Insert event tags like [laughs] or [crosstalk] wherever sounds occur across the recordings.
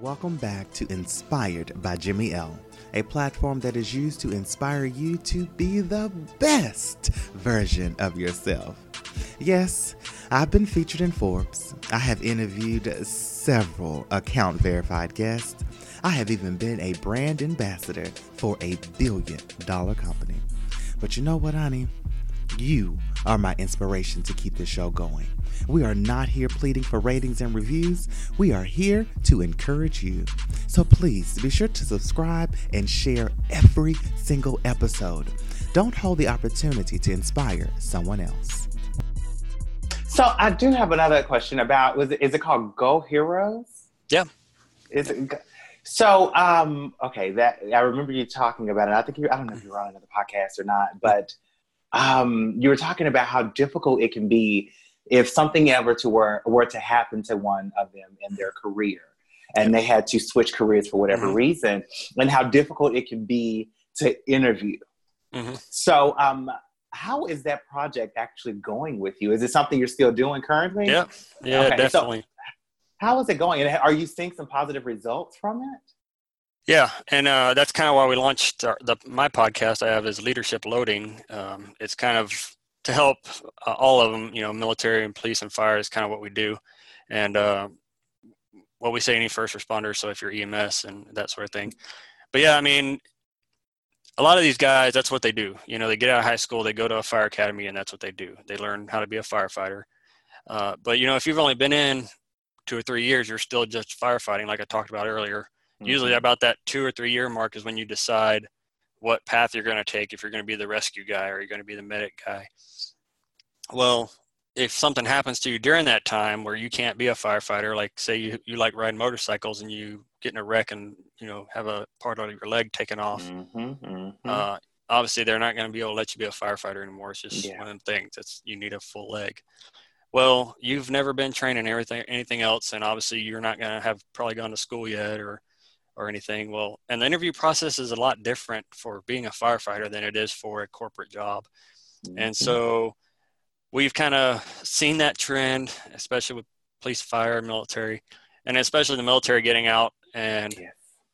Welcome back to Inspired by Jimmy L, a platform that is used to inspire you to be the best version of yourself. Yes, I've been featured in Forbes. I have interviewed several account verified guests. I have even been a brand ambassador for a billion dollar company. But you know what, honey? You are my inspiration to keep the show going. We are not here pleading for ratings and reviews. We are here to encourage you. So please be sure to subscribe and share every single episode. Don't hold the opportunity to inspire someone else. So I do have another question about was it is it called Go Heroes? Yeah. Is it so um okay, that I remember you talking about it. I think you I don't know if you're on another podcast or not, but um you were talking about how difficult it can be if something ever to were were to happen to one of them in their career and they had to switch careers for whatever mm-hmm. reason and how difficult it can be to interview. Mm-hmm. So um how is that project actually going with you? Is it something you're still doing currently? Yeah, yeah, okay, definitely. So how is it going? And are you seeing some positive results from it? Yeah, and uh, that's kind of why we launched our, the my podcast. I have is leadership loading. Um, it's kind of to help uh, all of them. You know, military and police and fire is kind of what we do, and uh, what we say any first responders. So if you're EMS and that sort of thing. But yeah, I mean, a lot of these guys, that's what they do. You know, they get out of high school, they go to a fire academy, and that's what they do. They learn how to be a firefighter. Uh, but you know, if you've only been in two or three years, you're still just firefighting, like I talked about earlier. Mm-hmm. Usually, about that two or three year mark is when you decide what path you're going to take. If you're going to be the rescue guy or you're going to be the medic guy. Well, if something happens to you during that time where you can't be a firefighter, like say you, you like riding motorcycles and you get in a wreck and you know have a part of your leg taken off, mm-hmm, mm-hmm. Uh, obviously they're not going to be able to let you be a firefighter anymore. It's just yeah. one of the things. It's you need a full leg. Well, you've never been training everything anything else, and obviously you're not going to have probably gone to school yet or or anything. Well, and the interview process is a lot different for being a firefighter than it is for a corporate job, mm-hmm. and so we've kind of seen that trend, especially with police, fire, military, and especially the military getting out and yes.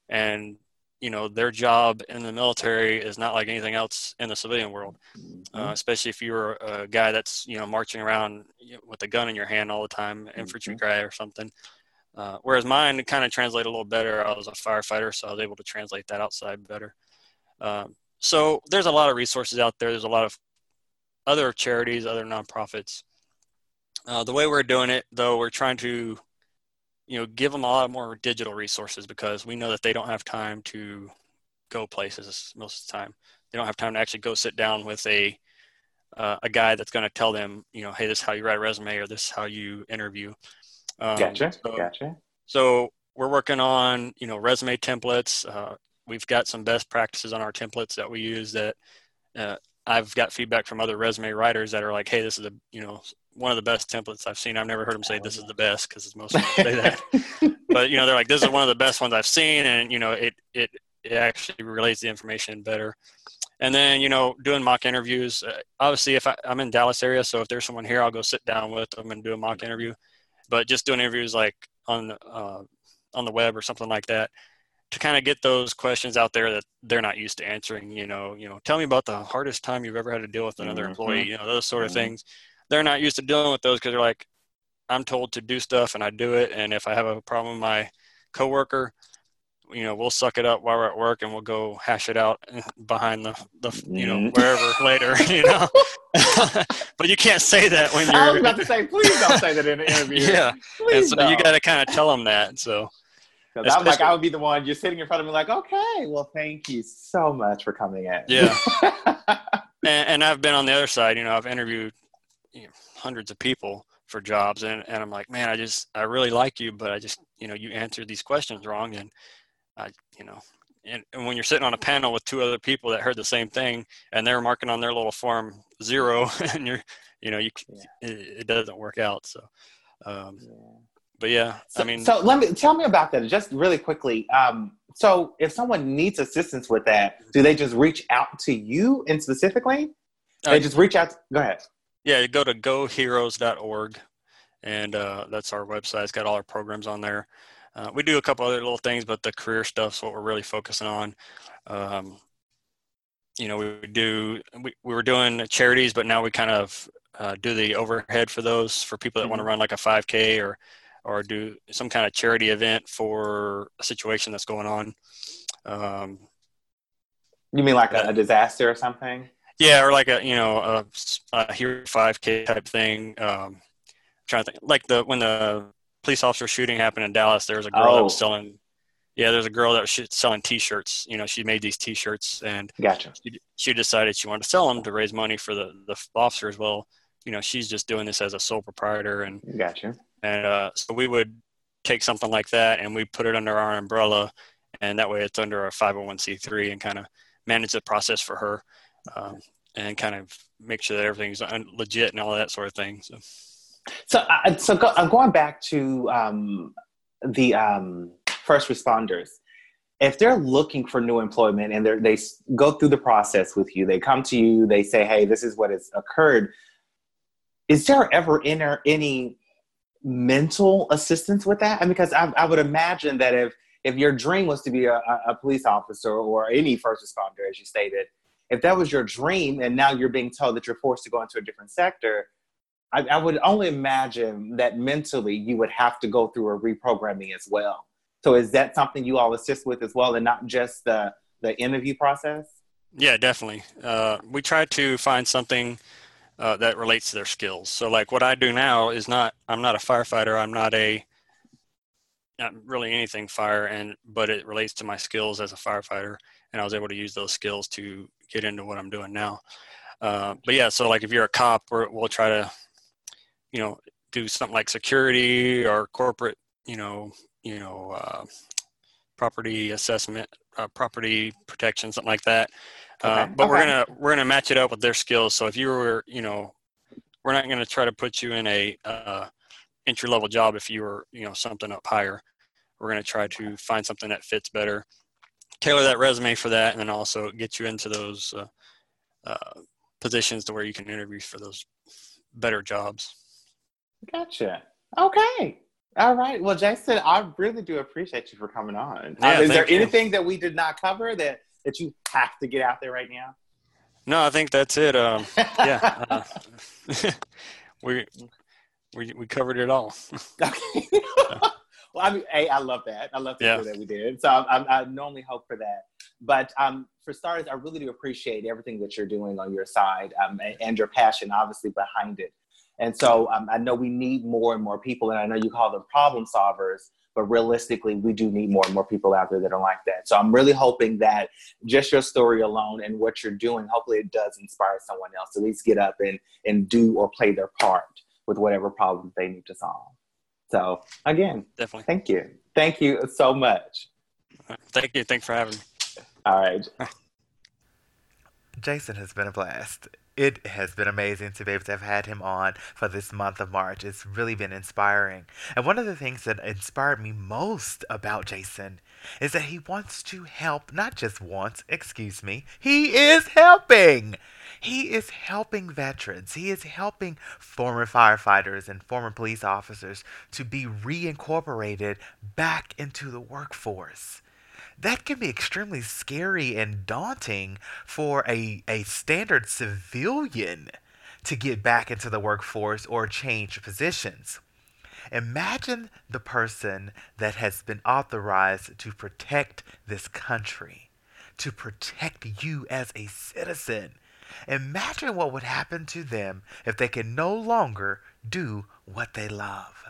and you know their job in the military is not like anything else in the civilian world, mm-hmm. uh, especially if you're a guy that's you know marching around with a gun in your hand all the time, infantry mm-hmm. guy or something. Uh, whereas mine kind of translated a little better. I was a firefighter, so I was able to translate that outside better. Um, so there's a lot of resources out there. There's a lot of other charities, other nonprofits. Uh, the way we're doing it, though, we're trying to, you know, give them a lot more digital resources because we know that they don't have time to go places most of the time. They don't have time to actually go sit down with a uh, a guy that's going to tell them, you know, hey, this is how you write a resume or this is how you interview. Um, gotcha. So, gotcha. So we're working on, you know, resume templates. Uh, we've got some best practices on our templates that we use that uh, I've got feedback from other resume writers that are like, "Hey, this is a you know one of the best templates I've seen." I've never heard them say this is the best because most people say that, [laughs] but you know they're like, "This is one of the best ones I've seen," and you know it it it actually relays the information better. And then you know doing mock interviews. Uh, obviously, if I, I'm in Dallas area, so if there's someone here, I'll go sit down with them and do a mock interview. But just doing interviews like on uh, on the web or something like that to kind of get those questions out there that they're not used to answering you know you know tell me about the hardest time you've ever had to deal with another mm-hmm. employee you know those sort of mm-hmm. things they're not used to dealing with those because they're like i'm told to do stuff and i do it and if i have a problem with my coworker you know we'll suck it up while we're at work and we'll go hash it out [laughs] behind the, the you know mm-hmm. wherever [laughs] later [laughs] you know but you can't say that when you're i was about to say please don't say that in an interview yeah please and so don't. you got to kind of tell them that so because I'm like, I would be the one you're sitting in front of me, like, okay, well, thank you so much for coming in. Yeah. and, and, I've been on the other side. You know, I've interviewed you know, hundreds of people for jobs, and, and I'm like, man, I just, I really like you, but I just, you know, you answered these questions wrong, and I, you know, and, and when you're sitting on a panel with two other people that heard the same thing, and they're marking on their little form zero, [laughs] and you're, you know, you, yeah. it, it, doesn't work out. So. Um, yeah but yeah, so, I mean, so let me tell me about that just really quickly. Um, so if someone needs assistance with that, do they just reach out to you and specifically? Uh, they just reach out. To, go ahead. Yeah, go to goheroes.org, and uh, that's our website. It's got all our programs on there. Uh, we do a couple other little things, but the career stuff's what we're really focusing on. Um, you know, we do we, we were doing charities, but now we kind of uh, do the overhead for those for people that mm-hmm. want to run like a 5K or or do some kind of charity event for a situation that's going on. Um, you mean like a, a, disaster or something? Yeah, or like a you know a, a hero 5K type thing. Um, trying to think like the when the police officer shooting happened in Dallas, there was a girl oh. that was oh. selling. Yeah, there's a girl that was selling T-shirts. You know, she made these T-shirts, and gotcha. She, she decided she wanted to sell them to raise money for the the officers. Well, you know, she's just doing this as a sole proprietor, and gotcha. And uh, so we would take something like that, and we put it under our umbrella, and that way it's under a 501c3, and kind of manage the process for her, um, and kind of make sure that everything's legit and all that sort of thing. So. So, uh, so go, uh, going back to um, the um, first responders, if they're looking for new employment and they go through the process with you, they come to you, they say, "Hey, this is what has occurred." Is there ever inner, any mental assistance with that? I mean, because I, I, would imagine that if if your dream was to be a, a police officer or any first responder, as you stated, if that was your dream and now you're being told that you're forced to go into a different sector, I, I, would only imagine that mentally you would have to go through a reprogramming as well. So is that something you all assist with as well, and not just the the interview process? Yeah, definitely. Uh, we try to find something uh, that relates to their skills. So, like what I do now is not I'm not a firefighter. I'm not a not really anything fire, and but it relates to my skills as a firefighter, and I was able to use those skills to get into what I'm doing now. Uh, but yeah, so like if you're a cop, we'll try to you know do something like security or corporate you know you know uh, property assessment uh, property protection something like that. Uh, okay. uh, but okay. we're gonna we're gonna match it up with their skills. So if you were you know we're not gonna try to put you in a uh, entry level job if you were you know something up higher. We're gonna try to find something that fits better. Tailor that resume for that and then also get you into those uh, positions to where you can interview for those better jobs Gotcha. Okay. All right. Well, Jason, I really do appreciate you for coming on. Yeah, um, is there you. anything that we did not cover that that you have to get out there right now? No, I think that's it. Um, yeah, [laughs] uh, [laughs] we we we covered it all. [laughs] okay. well, I mean, hey, I love that. I love yeah. that we did. So I, I, I normally hope for that. But um, for starters, I really do appreciate everything that you're doing on your side um, and, and, your passion, obviously, behind it. And so um, I know we need more and more people, and I know you call them problem solvers, but realistically, we do need more and more people out there that are like that. So I'm really hoping that just your story alone and what you're doing, hopefully, it does inspire someone else to at least get up and, and do or play their part with whatever problem they need to solve. So again, definitely. Thank you. Thank you so much. Thank you. Thanks for having me. All right. Jason has been a blast it has been amazing to be able to have had him on for this month of March. It's really been inspiring. And one of the things that inspired me most about Jason is that he wants to help, not just once, excuse me, he is helping. He is helping veterans. He is helping former firefighters and former police officers to be reincorporated back into the workforce that can be extremely scary and daunting for a, a standard civilian to get back into the workforce or change positions. Imagine the person that has been authorized to protect this country, to protect you as a citizen. Imagine what would happen to them if they can no longer do what they love.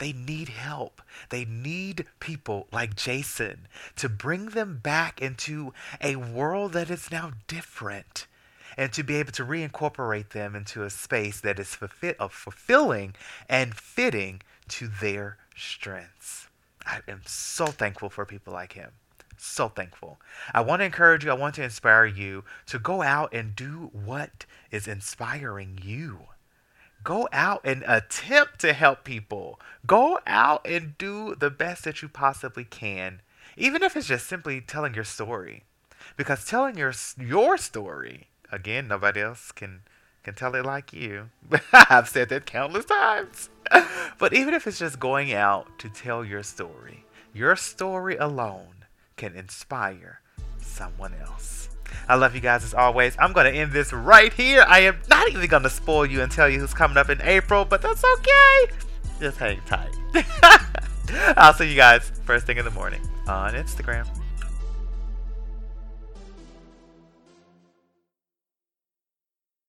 They need help. They need people like Jason to bring them back into a world that is now different and to be able to reincorporate them into a space that is fulfill of uh, fulfilling and fitting to their strengths. I am so thankful for people like him. So thankful. I want to encourage you, I want to inspire you to go out and do what is inspiring you. Go out and attempt to help people. Go out and do the best that you possibly can, even if it's just simply telling your story. Because telling your your story, again, nobody else can can tell it like you. [laughs] I've said that countless times. [laughs] but even if it's just going out to tell your story, your story alone can inspire someone else. I love you guys as always. I'm going to end this right here. I am not even going to spoil you and tell you who's coming up in April, but that's okay. Just hang tight. [laughs] I'll see you guys first thing in the morning on Instagram.